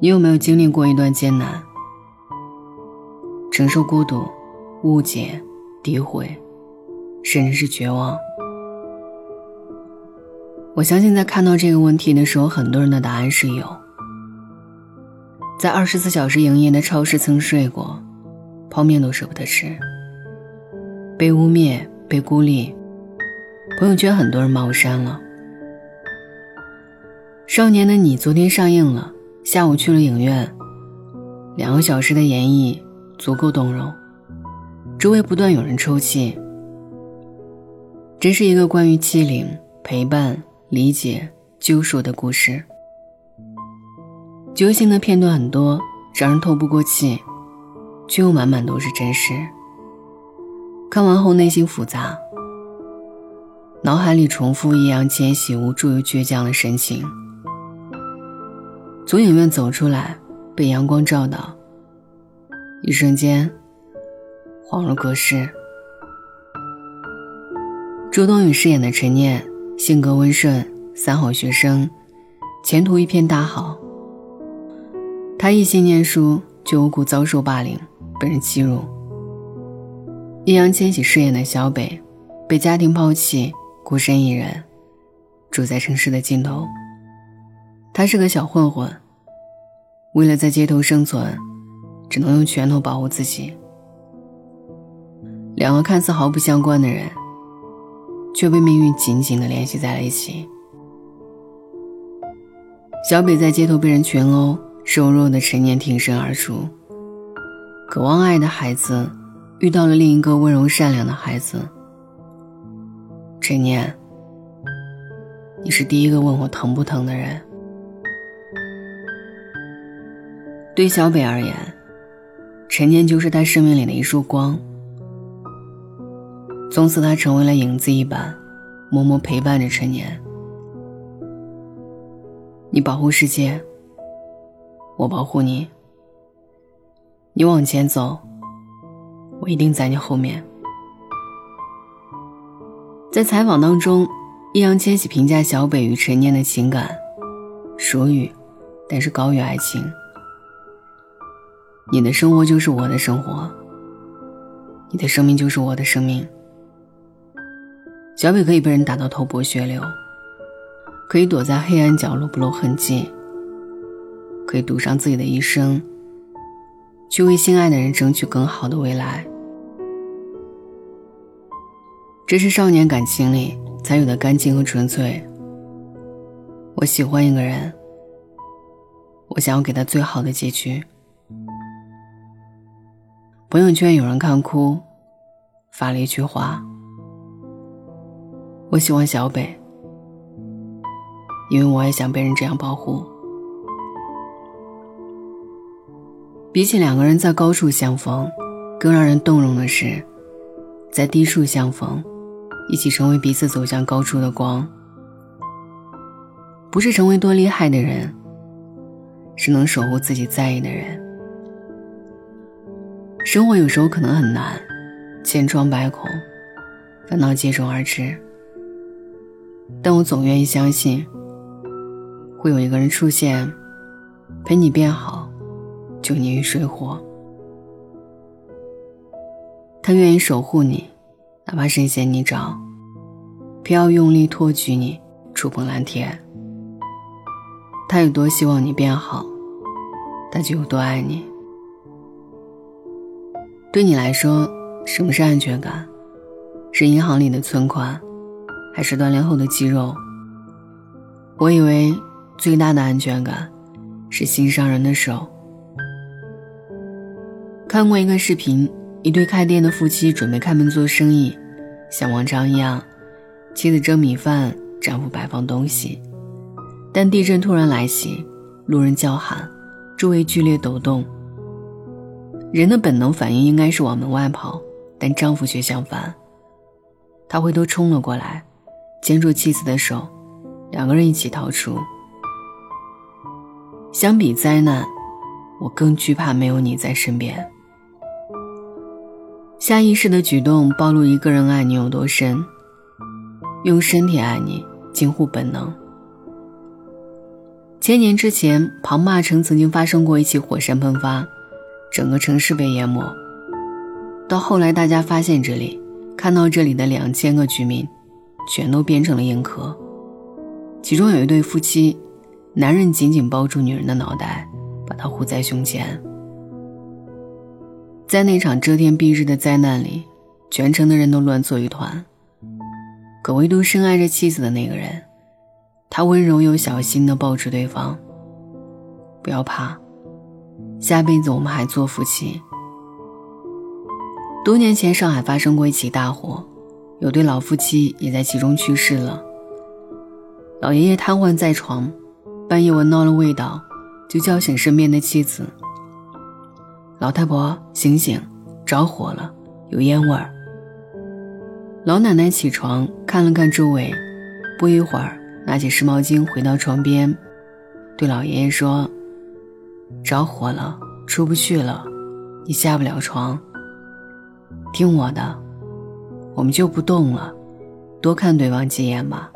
你有没有经历过一段艰难，承受孤独、误解、诋毁，甚至是绝望？我相信，在看到这个问题的时候，很多人的答案是有。在二十四小时营业的超市曾睡过，泡面都舍不得吃。被污蔑，被孤立，朋友圈很多人把我删了。少年的你昨天上映了。下午去了影院，两个小时的演绎足够动容，周围不断有人抽泣。这是一个关于欺凌、陪伴、理解、救赎的故事。揪心的片段很多，让人透不过气，却又满满都是真实。看完后内心复杂，脑海里重复易烊千玺无助又倔强的神情。从影院走出来，被阳光照到，一瞬间恍如隔世。周冬雨饰演的陈念，性格温顺，三好学生，前途一片大好。他一心念书，却无故遭受霸凌，被人欺辱。易烊千玺饰演的小北，被家庭抛弃，孤身一人，住在城市的尽头。他是个小混混，为了在街头生存，只能用拳头保护自己。两个看似毫不相关的人，却被命运紧紧的联系在了一起。小北在街头被人群殴，瘦弱的陈念挺身而出。渴望爱的孩子，遇到了另一个温柔善良的孩子。陈念，你是第一个问我疼不疼的人。对小北而言，陈念就是他生命里的一束光。从此，他成为了影子一般，默默陪伴着陈年。你保护世界，我保护你。你往前走，我一定在你后面。在采访当中，易烊千玺评价小北与陈念的情感，属于，但是高于爱情。你的生活就是我的生活，你的生命就是我的生命。小北可以被人打到头破血流，可以躲在黑暗角落不露痕迹，可以赌上自己的一生，去为心爱的人争取更好的未来。这是少年感情里才有的干净和纯粹。我喜欢一个人，我想要给他最好的结局。朋友圈有人看哭，发了一句话：“我喜欢小北，因为我也想被人这样保护。”比起两个人在高处相逢，更让人动容的是，在低处相逢，一起成为彼此走向高处的光。不是成为多厉害的人，是能守护自己在意的人。生活有时候可能很难，千疮百孔，烦恼接踵而至。但我总愿意相信，会有一个人出现，陪你变好，救你于水火。他愿意守护你，哪怕深陷泥沼，偏要用力托举你，触碰蓝天。他有多希望你变好，他就有多爱你。对你来说，什么是安全感？是银行里的存款，还是锻炼后的肌肉？我以为最大的安全感是心上人的手。看过一个视频，一对开店的夫妻准备开门做生意，像往常一样，妻子蒸米饭，丈夫摆放东西。但地震突然来袭，路人叫喊，周围剧烈抖动。人的本能反应应该是往门外跑，但丈夫却相反。他回头冲了过来，牵住妻子的手，两个人一起逃出。相比灾难，我更惧怕没有你在身边。下意识的举动暴露一个人爱你有多深。用身体爱你，近乎本能。千年之前，庞马城曾经发生过一起火山喷发，整个城市被淹没。到后来，大家发现这里，看到这里的两千个居民，全都变成了硬壳。其中有一对夫妻，男人紧紧抱住女人的脑袋，把她护在胸前。在那场遮天蔽日的灾难里，全城的人都乱作一团。可唯独深爱着妻子的那个人，他温柔又小心地抱住对方。不要怕，下辈子我们还做夫妻。多年前，上海发生过一起大火，有对老夫妻也在其中去世了。老爷爷瘫痪在床，半夜闻到了味道，就叫醒身边的妻子。老太婆，醒醒，着火了，有烟味儿。老奶奶起床看了看周围，不一会儿，拿起湿毛巾回到床边，对老爷爷说：“着火了，出不去了，你下不了床。听我的，我们就不动了，多看对方几眼吧。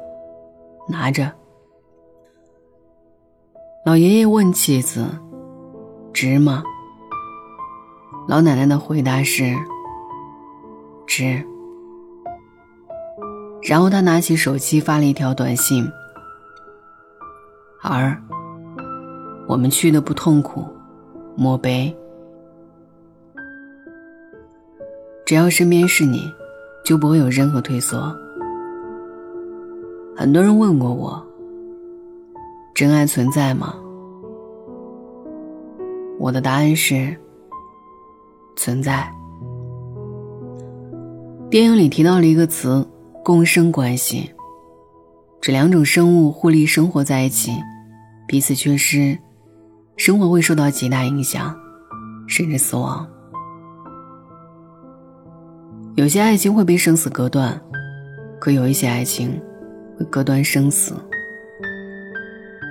拿着。”老爷爷问妻子：“值吗？”老奶奶的回答是：“值。”然后他拿起手机发了一条短信：“儿，我们去的不痛苦，莫悲。只要身边是你，就不会有任何退缩。”很多人问过我：“真爱存在吗？”我的答案是。存在。电影里提到了一个词“共生关系”，这两种生物互利生活在一起，彼此缺失，生活会受到极大影响，甚至死亡。有些爱情会被生死隔断，可有一些爱情会隔断生死。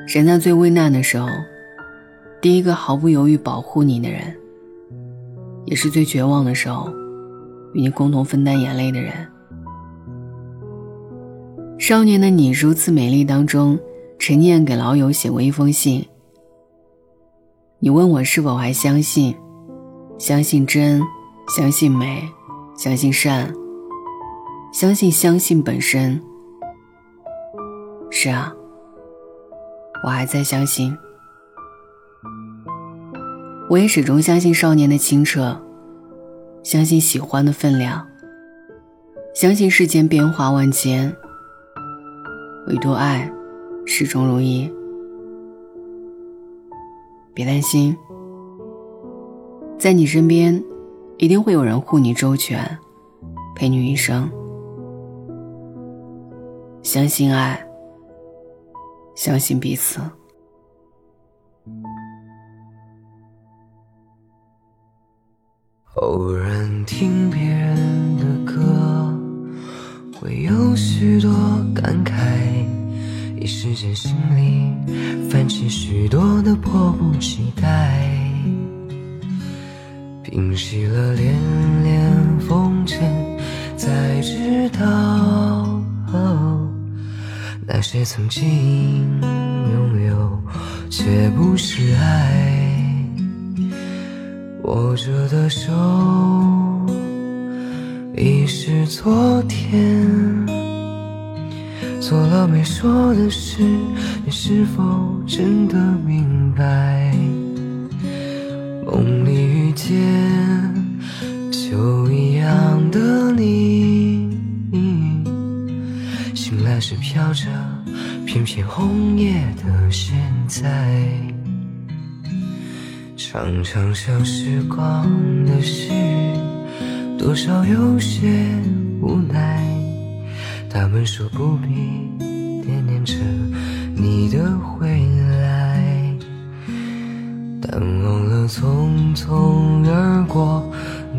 人在最危难的时候，第一个毫不犹豫保护你的人。也是最绝望的时候，与你共同分担眼泪的人。少年的你如此美丽当中，陈念给老友写过一封信。你问我是否还相信，相信真，相信美，相信善，相信相信本身。是啊，我还在相信。我也始终相信少年的清澈，相信喜欢的分量，相信世间变化万千，唯独爱始终如一。别担心，在你身边，一定会有人护你周全，陪你一生。相信爱，相信彼此。偶然听别人的歌，会有许多，时间心里泛起许多的迫不及待。平息了连连风尘，才知道那些曾经拥有，却不是爱。握着的手已是昨天，做了没说的事，你是否真的明白？梦里遇见就一样的你，醒来时飘着片片红叶的现在。常常想时光的事，多少有些无奈。他们说不必惦念着你的回来，但忘了匆匆而过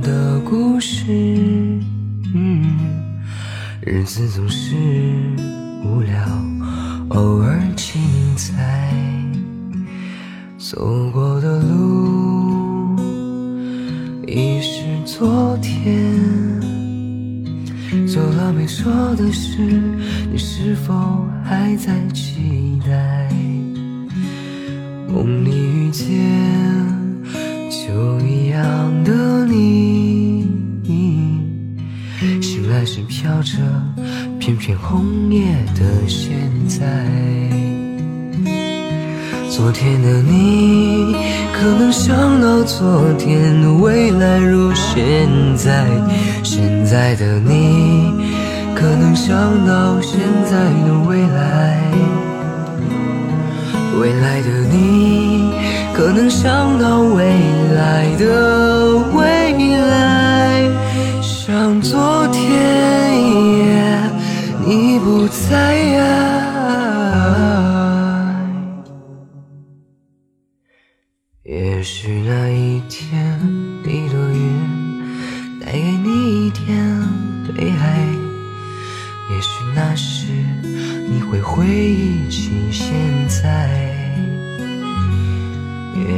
的故事。日子总是无聊，偶尔精彩。走过的路已是昨天，做了没说的事，你是否还在期待？梦里遇见秋一样的你，醒来时飘着片片红叶的现在。昨天的你，可能想到昨天的未来如现在；现在的你，可能想到现在的未来。未来的你，可能想到未来的未来，想做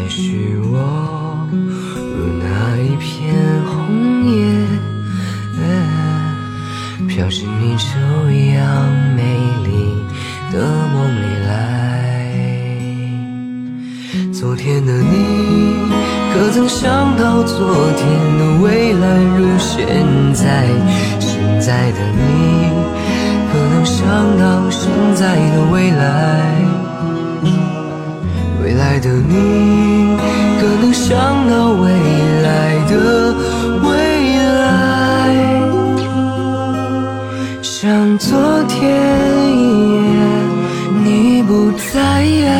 也许我如那一片红叶，飘进你就一样美丽的梦里来。昨天的你，可曾想到昨天的未来如现在？现在的你，可能想到现在的未来？未来的你，可能想到未来的未来，像昨天一样，你不在啊。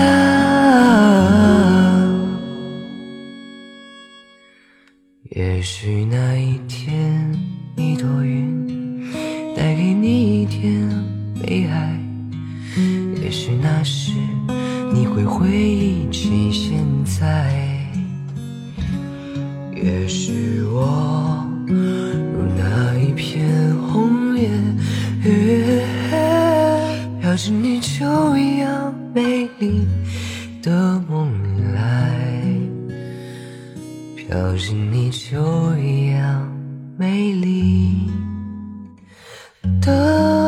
也许那一天，一朵云带给你一点悲哀，也许那时。你会回忆起现在，也许我如那一片红叶，飘进你就一样美丽的梦里来，飘进你就一样美丽的。